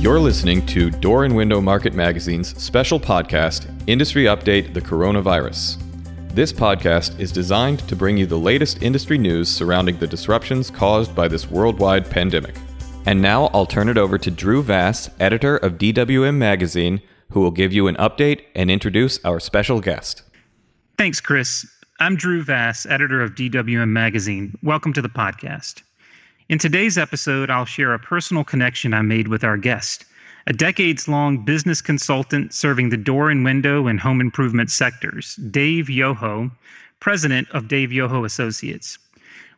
You're listening to Door and Window Market Magazine's special podcast, Industry Update The Coronavirus. This podcast is designed to bring you the latest industry news surrounding the disruptions caused by this worldwide pandemic. And now I'll turn it over to Drew Vass, editor of DWM Magazine, who will give you an update and introduce our special guest. Thanks, Chris. I'm Drew Vass, editor of DWM Magazine. Welcome to the podcast. In today's episode, I'll share a personal connection I made with our guest, a decades long business consultant serving the door and window and home improvement sectors, Dave Yoho, president of Dave Yoho Associates.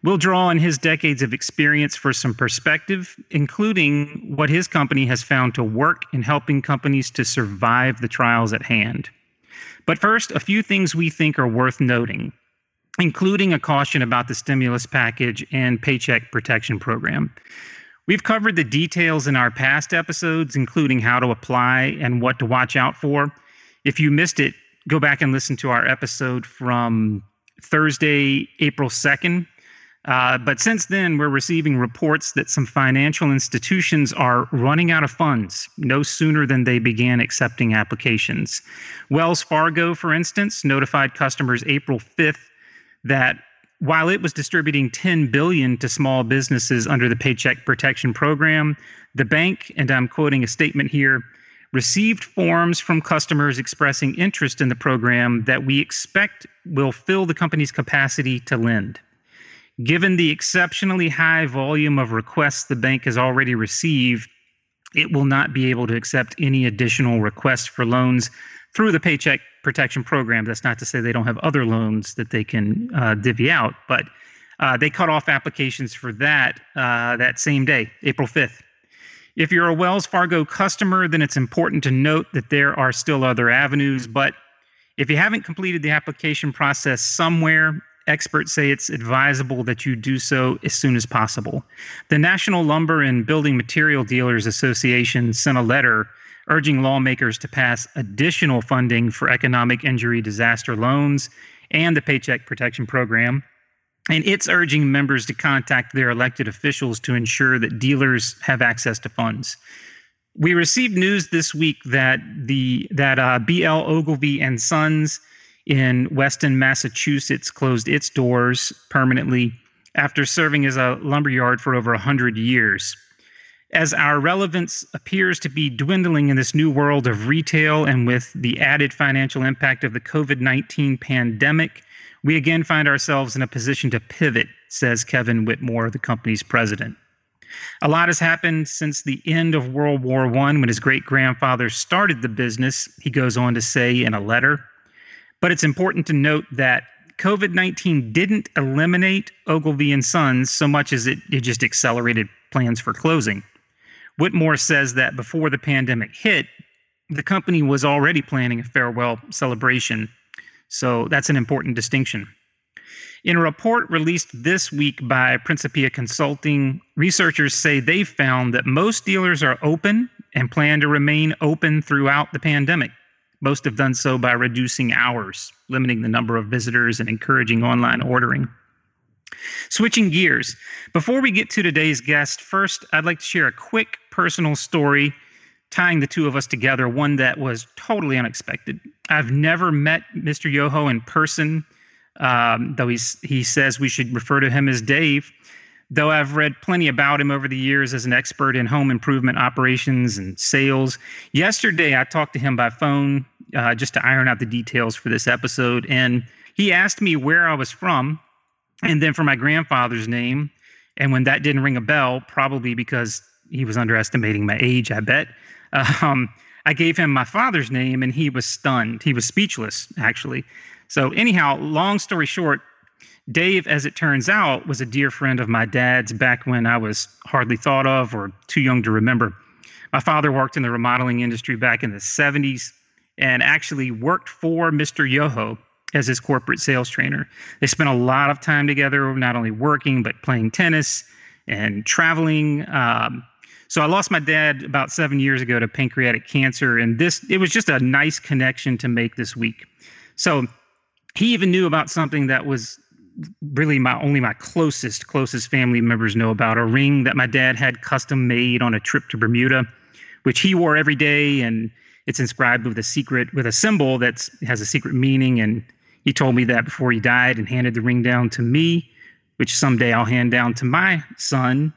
We'll draw on his decades of experience for some perspective, including what his company has found to work in helping companies to survive the trials at hand. But first, a few things we think are worth noting including a caution about the stimulus package and paycheck protection program. We've covered the details in our past episodes, including how to apply and what to watch out for. If you missed it, go back and listen to our episode from Thursday, April 2nd. Uh, but since then, we're receiving reports that some financial institutions are running out of funds no sooner than they began accepting applications. Wells Fargo, for instance, notified customers April 5th that while it was distributing 10 billion to small businesses under the Paycheck Protection Program, the bank, and I'm quoting a statement here, received forms from customers expressing interest in the program that we expect will fill the company's capacity to lend. Given the exceptionally high volume of requests the bank has already received, it will not be able to accept any additional requests for loans through the Paycheck Protection Program. That's not to say they don't have other loans that they can uh, divvy out, but uh, they cut off applications for that uh, that same day, April 5th. If you're a Wells Fargo customer, then it's important to note that there are still other avenues. But if you haven't completed the application process somewhere, experts say it's advisable that you do so as soon as possible. The National Lumber and Building Material Dealers Association sent a letter urging lawmakers to pass additional funding for economic injury disaster loans and the Paycheck Protection Program. And it's urging members to contact their elected officials to ensure that dealers have access to funds. We received news this week that the that uh, BL Ogilvie and Sons in Weston, Massachusetts, closed its doors permanently after serving as a lumberyard for over 100 years as our relevance appears to be dwindling in this new world of retail and with the added financial impact of the COVID 19 pandemic, we again find ourselves in a position to pivot, says Kevin Whitmore, the company's president. A lot has happened since the end of World War I when his great grandfather started the business, he goes on to say in a letter. But it's important to note that COVID 19 didn't eliminate Ogilvie and Sons so much as it, it just accelerated plans for closing. Whitmore says that before the pandemic hit, the company was already planning a farewell celebration. So that's an important distinction. In a report released this week by Principia Consulting, researchers say they've found that most dealers are open and plan to remain open throughout the pandemic. Most have done so by reducing hours, limiting the number of visitors, and encouraging online ordering. Switching gears, before we get to today's guest, first, I'd like to share a quick personal story tying the two of us together, one that was totally unexpected. I've never met Mr. Yoho in person, um, though he's, he says we should refer to him as Dave. Though I've read plenty about him over the years as an expert in home improvement operations and sales. Yesterday, I talked to him by phone uh, just to iron out the details for this episode, and he asked me where I was from and then for my grandfather's name. And when that didn't ring a bell, probably because he was underestimating my age, I bet, um, I gave him my father's name and he was stunned. He was speechless, actually. So, anyhow, long story short, Dave, as it turns out, was a dear friend of my dad's back when I was hardly thought of or too young to remember. My father worked in the remodeling industry back in the 70s and actually worked for Mr. Yoho as his corporate sales trainer. They spent a lot of time together, not only working, but playing tennis and traveling. Um, so I lost my dad about seven years ago to pancreatic cancer, and this it was just a nice connection to make this week. So he even knew about something that was really my only my closest closest family members know about a ring that my dad had custom made on a trip to Bermuda which he wore every day, and it's inscribed with a secret with a symbol that has a secret meaning. And he told me that before he died, and handed the ring down to me, which someday I'll hand down to my son.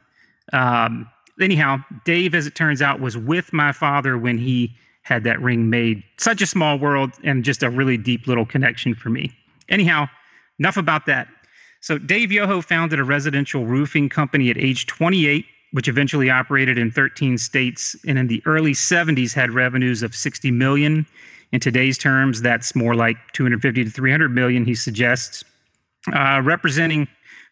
Um, anyhow, Dave, as it turns out, was with my father when he had that ring made. Such a small world and just a really deep little connection for me. Anyhow, enough about that. So, Dave Yoho founded a residential roofing company at age 28, which eventually operated in 13 states, and in the early 70s had revenues of 60 million. In today's terms, that's more like 250 to 300 million, he suggests, uh, representing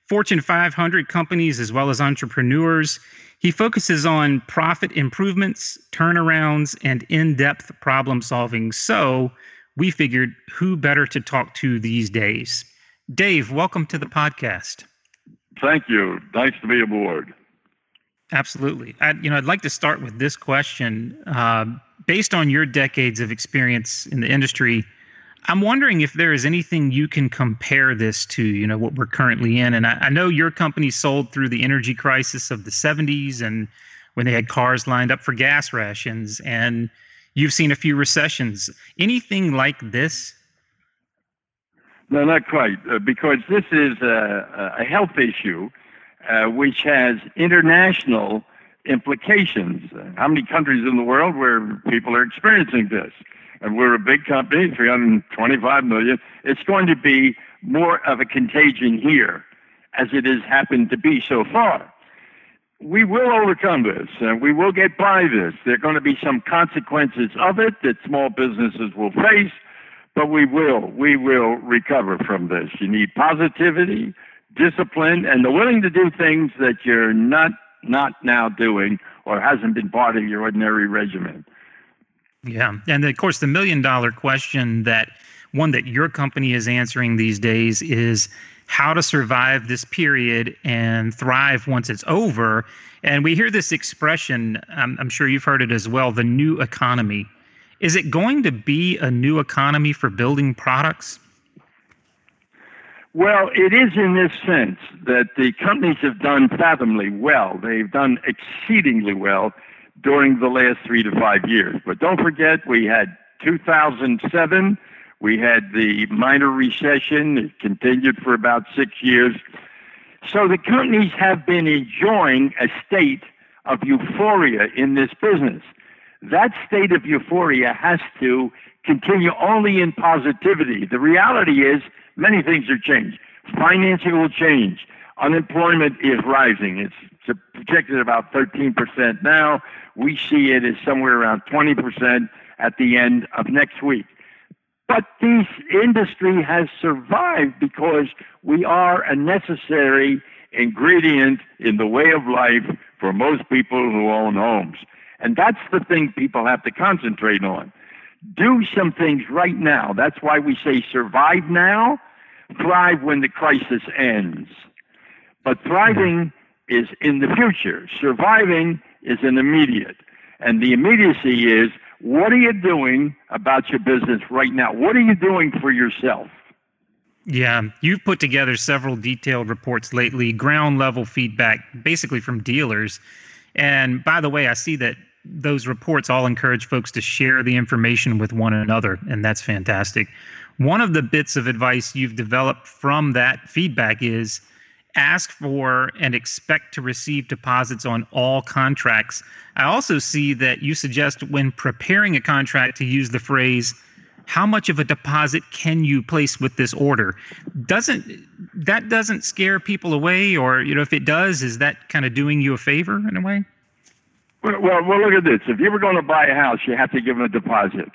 Fortune 500 companies as well as entrepreneurs. He focuses on profit improvements, turnarounds, and in depth problem solving. So we figured who better to talk to these days? Dave, welcome to the podcast. Thank you. Nice to be aboard. Absolutely. I, you know, I'd like to start with this question. Uh, based on your decades of experience in the industry, I'm wondering if there is anything you can compare this to, you know, what we're currently in. And I, I, know your company sold through the energy crisis of the 70s and when they had cars lined up for gas rations, and you've seen a few recessions. Anything like this? No, not quite, uh, because this is a, a health issue uh, which has international implications. How many countries in the world where people are experiencing this? and we're a big company, 325 million, it's going to be more of a contagion here, as it has happened to be so far. We will overcome this, and we will get by this. There are going to be some consequences of it that small businesses will face, but we will, we will recover from this. You need positivity, discipline, and the willing to do things that you're not not now doing or hasn't been part of your ordinary regimen. Yeah. And of course, the million dollar question that one that your company is answering these days is how to survive this period and thrive once it's over. And we hear this expression, I'm, I'm sure you've heard it as well the new economy. Is it going to be a new economy for building products? Well, it is in this sense that the companies have done fathomably well. They've done exceedingly well during the last three to five years. But don't forget, we had 2007, we had the minor recession, it continued for about six years. So the companies have been enjoying a state of euphoria in this business. That state of euphoria has to continue only in positivity. The reality is many things are changed. Financing will change. Unemployment is rising. It's projected about 13% now. We see it as somewhere around 20% at the end of next week. But this industry has survived because we are a necessary ingredient in the way of life for most people who own homes. And that's the thing people have to concentrate on. Do some things right now. That's why we say survive now, thrive when the crisis ends. But thriving hmm. is in the future. Surviving is an immediate. And the immediacy is what are you doing about your business right now? What are you doing for yourself? Yeah, you've put together several detailed reports lately, ground level feedback, basically from dealers. And by the way, I see that those reports all encourage folks to share the information with one another, and that's fantastic. One of the bits of advice you've developed from that feedback is ask for and expect to receive deposits on all contracts. I also see that you suggest when preparing a contract to use the phrase, how much of a deposit can you place with this order? Doesn't that doesn't scare people away, or you know, if it does, is that kind of doing you a favor in a way? Well, well, look at this. If you were going to buy a house, you have to give them a deposit.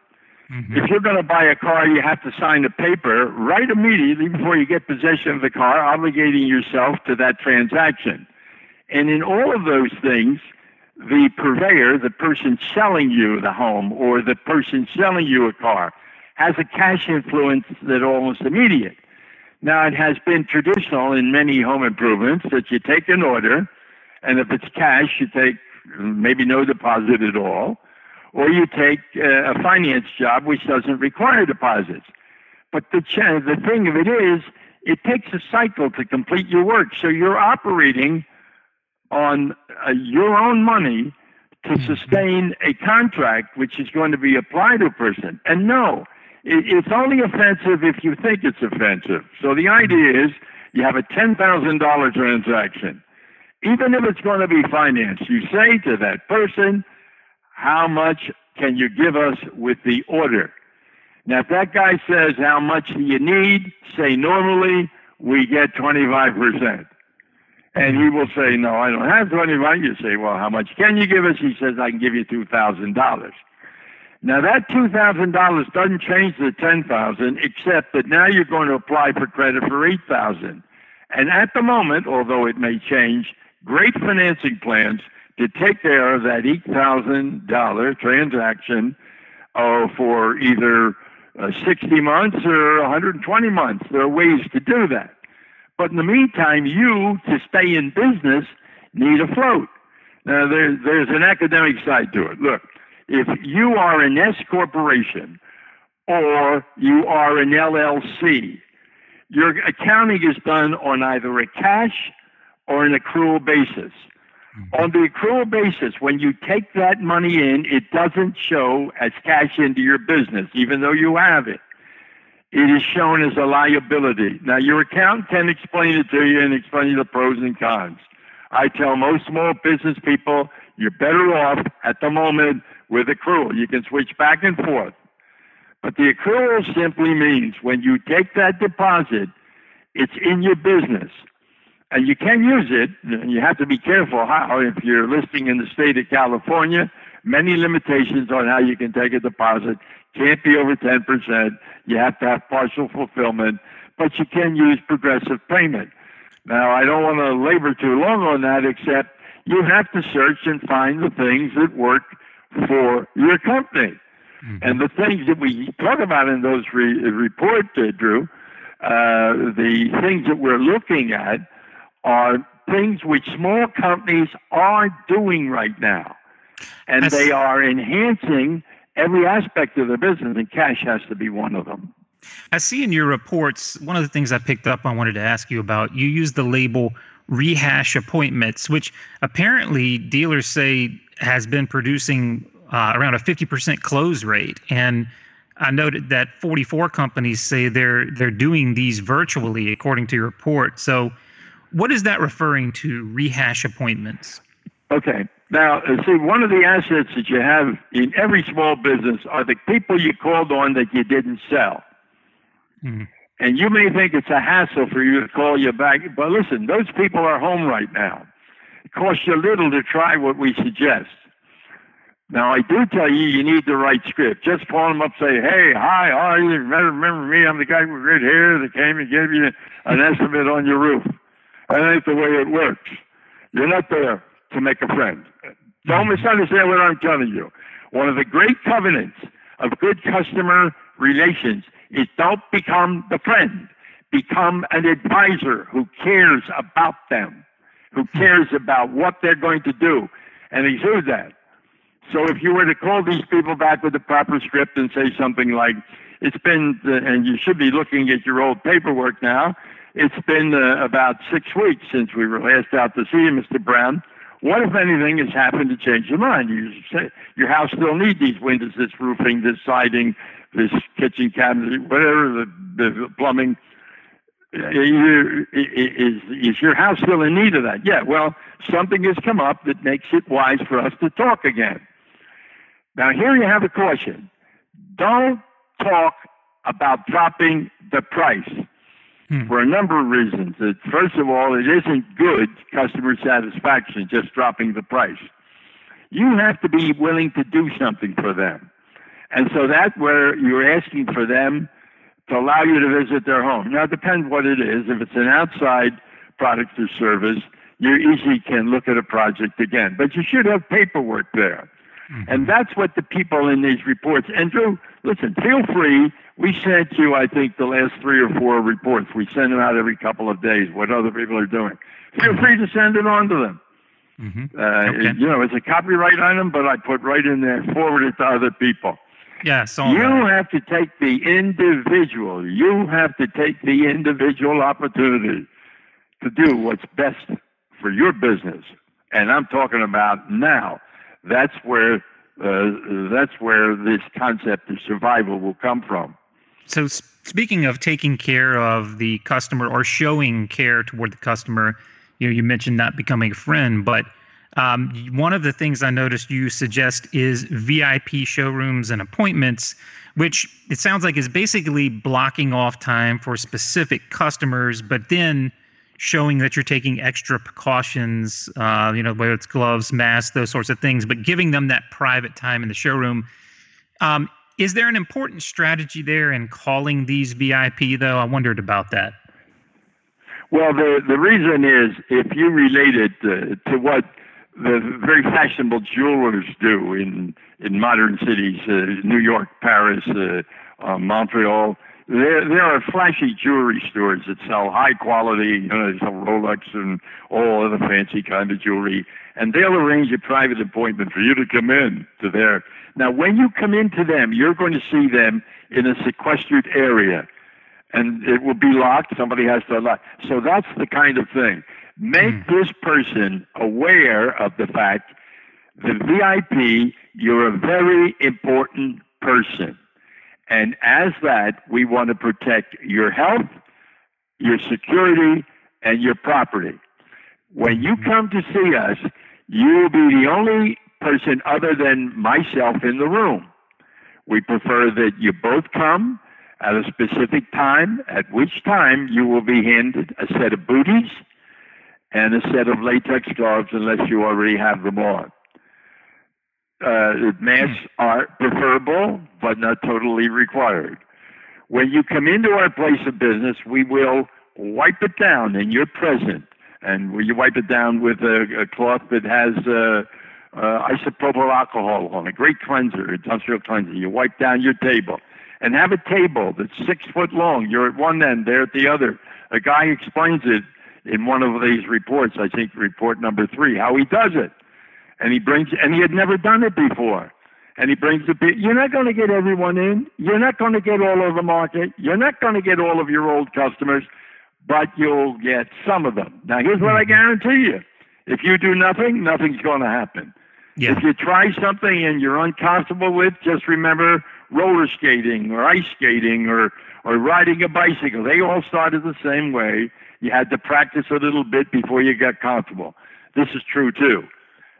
Mm-hmm. If you're going to buy a car, you have to sign a paper right immediately before you get possession of the car, obligating yourself to that transaction. And in all of those things, the purveyor, the person selling you the home or the person selling you a car, has a cash influence that almost immediate. Now, it has been traditional in many home improvements that you take an order, and if it's cash, you take maybe no deposit at all or you take uh, a finance job which doesn't require deposits. But the ch- the thing of it is, it takes a cycle to complete your work. So you're operating on uh, your own money to mm-hmm. sustain a contract which is going to be applied to a person. And no, it's only offensive if you think it's offensive. So the idea is you have a $10,000 transaction. Even if it's going to be financed, you say to that person, how much can you give us with the order? Now, if that guy says, how much do you need? Say normally, we get 25%. And he will say, no, I don't have 25. You say, well, how much can you give us? He says, I can give you $2,000. Now that $2,000 doesn't change the 10,000 except that now you're going to apply for credit for 8,000. And at the moment, although it may change, great financing plans to take care of that $8,000 transaction uh, for either uh, 60 months or 120 months. There are ways to do that. But in the meantime, you, to stay in business, need a float. Now, there, there's an academic side to it. Look, if you are an S corporation or you are an LLC, your accounting is done on either a cash or an accrual basis. Mm-hmm. On the accrual basis, when you take that money in, it doesn't show as cash into your business, even though you have it. It is shown as a liability. Now, your accountant can explain it to you and explain the pros and cons. I tell most small business people, you're better off at the moment with accrual. You can switch back and forth. But the accrual simply means when you take that deposit, it's in your business. And you can use it, you have to be careful how. If you're listing in the state of California, many limitations on how you can take a deposit. Can't be over 10%. You have to have partial fulfillment, but you can use progressive payment. Now, I don't want to labor too long on that, except you have to search and find the things that work for your company. Mm-hmm. And the things that we talk about in those re- reports, uh, Drew, uh, the things that we're looking at are things which small companies are doing right now. And they are enhancing every aspect of their business, and cash has to be one of them. I see in your reports, one of the things I picked up I wanted to ask you about, you use the label rehash appointments, which apparently dealers say has been producing uh, around a 50% close rate. And I noted that 44 companies say they're they're doing these virtually, according to your report. So, what is that referring to? Rehash appointments. Okay. Now, uh, see, one of the assets that you have in every small business are the people you called on that you didn't sell. Mm-hmm. And you may think it's a hassle for you to call you back, but listen, those people are home right now. It costs you little to try what we suggest. Now, I do tell you, you need the right script. Just call them up, say, hey, hi, how are you? Remember, remember me? I'm the guy with red hair that came and gave you an estimate on your roof. That ain't the way it works. You're not there to make a friend. Don't mm-hmm. misunderstand what I'm telling you. One of the great covenants of good customer relations is don't become the friend. Become an advisor who cares about them, who mm-hmm. cares about what they're going to do, and exude that. So if you were to call these people back with the proper script and say something like, it's been, and you should be looking at your old paperwork now, it's been uh, about six weeks since we were last out to see you, Mr. Brown. What, if anything, has happened to change your mind? You say your house still needs these windows, this roofing, this siding, this kitchen cabinet, whatever the, the plumbing. Uh, is is your house still in need of that? Yeah. Well, something has come up that makes it wise for us to talk again. Now, here you have a caution. Don't talk about dropping the price hmm. for a number of reasons. First of all, it isn't good customer satisfaction just dropping the price. You have to be willing to do something for them. And so that's where you're asking for them to allow you to visit their home. Now, it depends what it is. If it's an outside product or service, you easily can look at a project again. But you should have paperwork there. Mm-hmm. And that's what the people in these reports, Andrew, listen, feel free. We sent you, I think, the last three or four reports. We send them out every couple of days, what other people are doing. Feel mm-hmm. free to send it on to them. Mm-hmm. Uh, okay. You know, it's a copyright item, but I put right in there, forward it to other people. Yes. you that. have to take the individual. You have to take the individual opportunity to do what's best for your business. And I'm talking about now That's where uh, that's where this concept of survival will come from. So, speaking of taking care of the customer or showing care toward the customer, you know, you mentioned not becoming a friend, but um, one of the things I noticed you suggest is VIP showrooms and appointments, which it sounds like is basically blocking off time for specific customers, but then showing that you're taking extra precautions, uh, you know, whether it's gloves, masks, those sorts of things, but giving them that private time in the showroom. Um, is there an important strategy there in calling these VIP, though? I wondered about that. Well, the the reason is if you relate it uh, to what the very fashionable jewelers do in in modern cities, uh, New York, Paris, uh, uh, Montreal. There, there are flashy jewelry stores that sell high quality, you know, they sell Rolex and all other fancy kind of jewelry, and they'll arrange a private appointment for you to come in to their. Now, when you come into them, you're going to see them in a sequestered area, and it will be locked. Somebody has to lock. So that's the kind of thing. Make mm. this person aware of the fact the VIP, you're a very important person. And as that, we want to protect your health, your security, and your property. When you come to see us, you will be the only person other than myself in the room. We prefer that you both come at a specific time, at which time you will be handed a set of booties and a set of latex gloves unless you already have them on. Uh, masks hmm. are preferable, but not totally required. When you come into our place of business, we will wipe it down in your present, and you wipe it down with a, a cloth that has uh, uh, isopropyl alcohol on a great cleanser, industrial cleanser. You wipe down your table, and have a table that's six foot long. You're at one end, they're at the other. A guy explains it in one of these reports, I think report number three, how he does it. And he brings, and he had never done it before. And he brings the, you're not going to get everyone in. You're not going to get all of the market. You're not going to get all of your old customers, but you'll get some of them. Now, here's what I mm-hmm. guarantee you. If you do nothing, nothing's going to happen. Yeah. If you try something and you're uncomfortable with, just remember roller skating or ice skating or, or riding a bicycle. They all started the same way. You had to practice a little bit before you got comfortable. This is true too.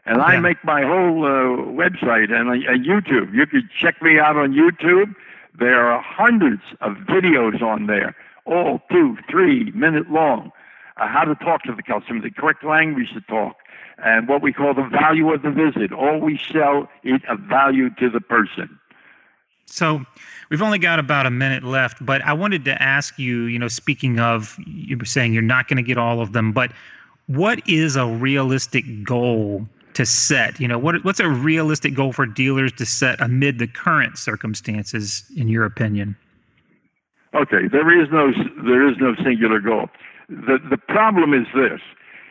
And yeah. I make my whole uh, website and uh, YouTube. You could check me out on YouTube. There are hundreds of videos on there, all two, three minute long. Uh, how to talk to the customer, the correct language to talk, and what we call the value of the visit. All we sell is a value to the person. So we've only got about a minute left, but I wanted to ask you, you know, speaking of you were saying you're not going to get all of them, but what is a realistic goal to set? You know, what what's a realistic goal for dealers to set amid the current circumstances in your opinion? Okay, there is no there is no singular goal. The the problem is this.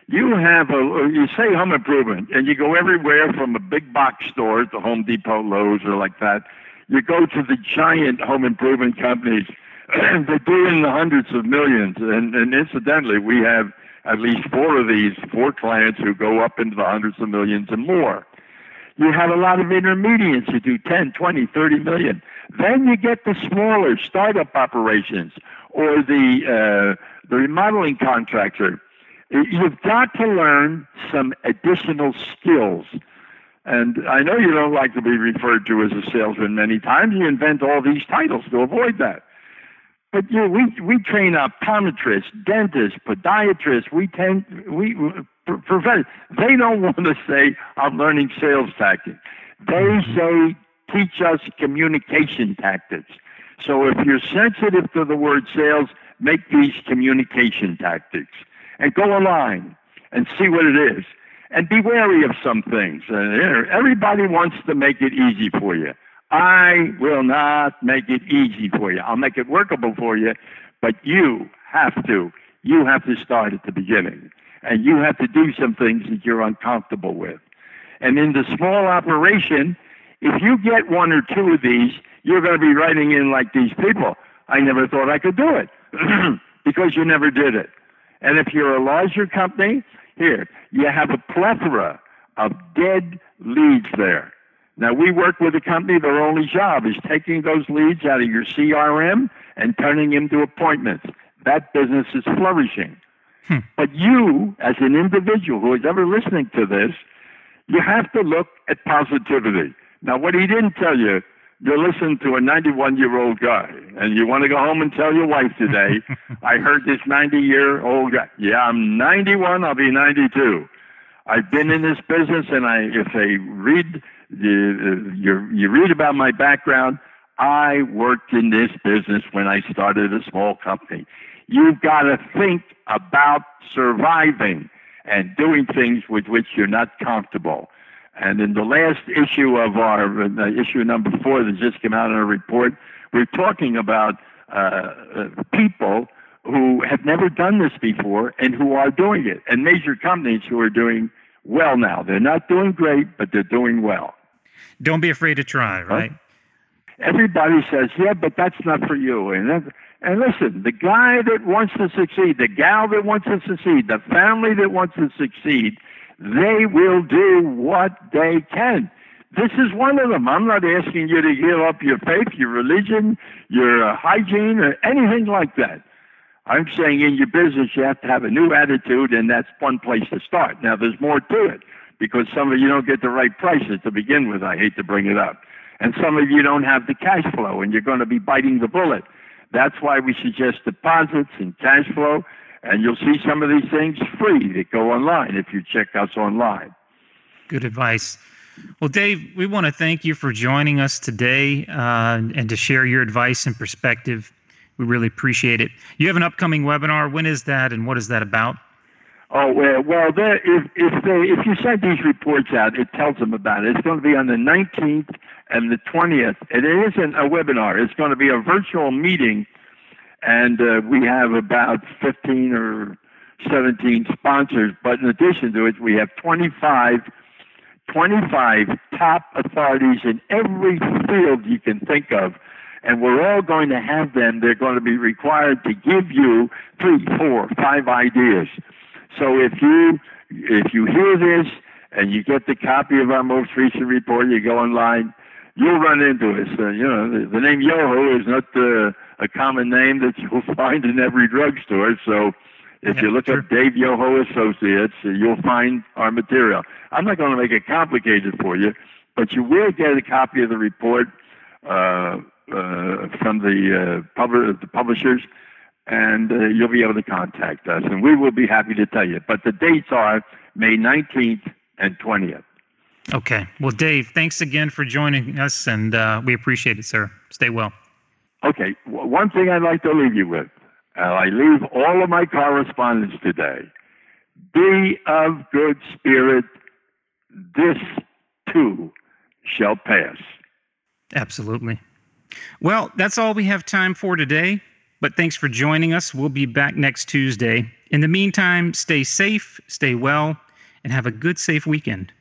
You have a you say home improvement and you go everywhere from a big box store to Home Depot, Lowe's or like that you go to the giant home improvement companies, they're doing the hundreds of millions. And, and incidentally, we have at least four of these, four clients who go up into the hundreds of millions and more. You have a lot of intermediates who do 10, 20, 30 million. Then you get the smaller startup operations or the, uh, the remodeling contractor. You've got to learn some additional skills and I know you don't like to be referred to as a salesman many times. You invent all these titles to avoid that. But you know, we we train optometrists, dentists, podiatrists. We tend we professors. They don't want to say I'm learning sales tactics. They mm-hmm. say teach us communication tactics. So if you're sensitive to the word sales, make these communication tactics and go online and see what it is and be wary of some things. Everybody wants to make it easy for you. I will not make it easy for you. I'll make it workable for you, but you have to. You have to start at the beginning, and you have to do some things that you're uncomfortable with. And in the small operation, if you get one or two of these, you're going to be writing in like these people. I never thought I could do it because you never did it. And if you're a larger company, here, you have a plethora of dead leads there. Now, we work with a company, their only job is taking those leads out of your CRM and turning them into appointments. That business is flourishing. Hmm. But you, as an individual who is ever listening to this, you have to look at positivity. Now, what he didn't tell you, you're listening to a 91 year old guy, and you want to go home and tell your wife today, I heard this 90 year old guy. Yeah, I'm 91, I'll be 92. I've been in this business, and I, if they read, you, you, read about my background, I worked in this business when I started a small company. You've got to think about surviving and doing things with which you're not comfortable. And in the last issue of our uh, issue number four that just came out in a report, we're talking about uh, uh, people who have never done this before and who are doing it, and major companies who are doing well now. They're not doing great, but they're doing well. Don't be afraid to try, right? Everybody says, "Yeah, but that's not for you," and and listen, the guy that wants to succeed, the gal that wants to succeed, the family that wants to succeed, they will do what they can. This is one of them. I'm not asking you to give up your faith, your religion, your uh, hygiene, or anything like that. I'm saying in your business, you have to have a new attitude, and that's one place to start. Now, there's more to it because some of you don't get the right prices to begin with. I hate to bring it up. And some of you don't have the cash flow, and you're going to be biting the bullet. That's why we suggest deposits and cash flow, and you'll see some of these things free that go online if you check us online. Good advice. Well, Dave, we want to thank you for joining us today uh, and to share your advice and perspective. We really appreciate it. You have an upcoming webinar. When is that, and what is that about? Oh well, there, if if they if you send these reports out, it tells them about it. It's going to be on the 19th and the 20th. It isn't a webinar. It's going to be a virtual meeting, and uh, we have about 15 or 17 sponsors. But in addition to it, we have 25 25 top authorities in every field you can think of and we're all going to have them. They're going to be required to give you three, four, five ideas. So if you if you hear this and you get the copy of our most recent report, you go online, you'll run into us. Uh, you know, the, the name Yoho is not uh, a common name that you'll find in every drugstore. So if yeah, you look sure. up Dave Yoho Associates, uh, you'll find our material. I'm not going to make it complicated for you, but you will get a copy of the report. Uh, uh, from the, uh, pub- the publishers, and uh, you'll be able to contact us, and we will be happy to tell you. But the dates are May 19th and 20th. Okay. Well, Dave, thanks again for joining us, and uh, we appreciate it, sir. Stay well. Okay. one thing I'd like to leave you with. Uh, I leave all of my correspondence today. Be of good spirit. This too shall pass. Absolutely. Well, that's all we have time for today. But thanks for joining us. We'll be back next Tuesday. In the meantime, stay safe, stay well, and have a good, safe weekend.